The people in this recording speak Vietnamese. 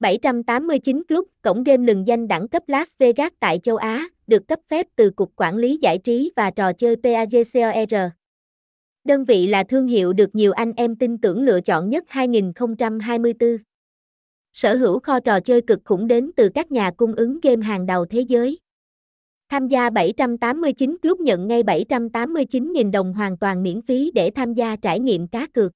789 Club, cổng game lừng danh đẳng cấp Las Vegas tại châu Á, được cấp phép từ Cục Quản lý Giải trí và Trò chơi PAGCOR. Đơn vị là thương hiệu được nhiều anh em tin tưởng lựa chọn nhất 2024. Sở hữu kho trò chơi cực khủng đến từ các nhà cung ứng game hàng đầu thế giới. Tham gia 789 Club nhận ngay 789.000 đồng hoàn toàn miễn phí để tham gia trải nghiệm cá cược.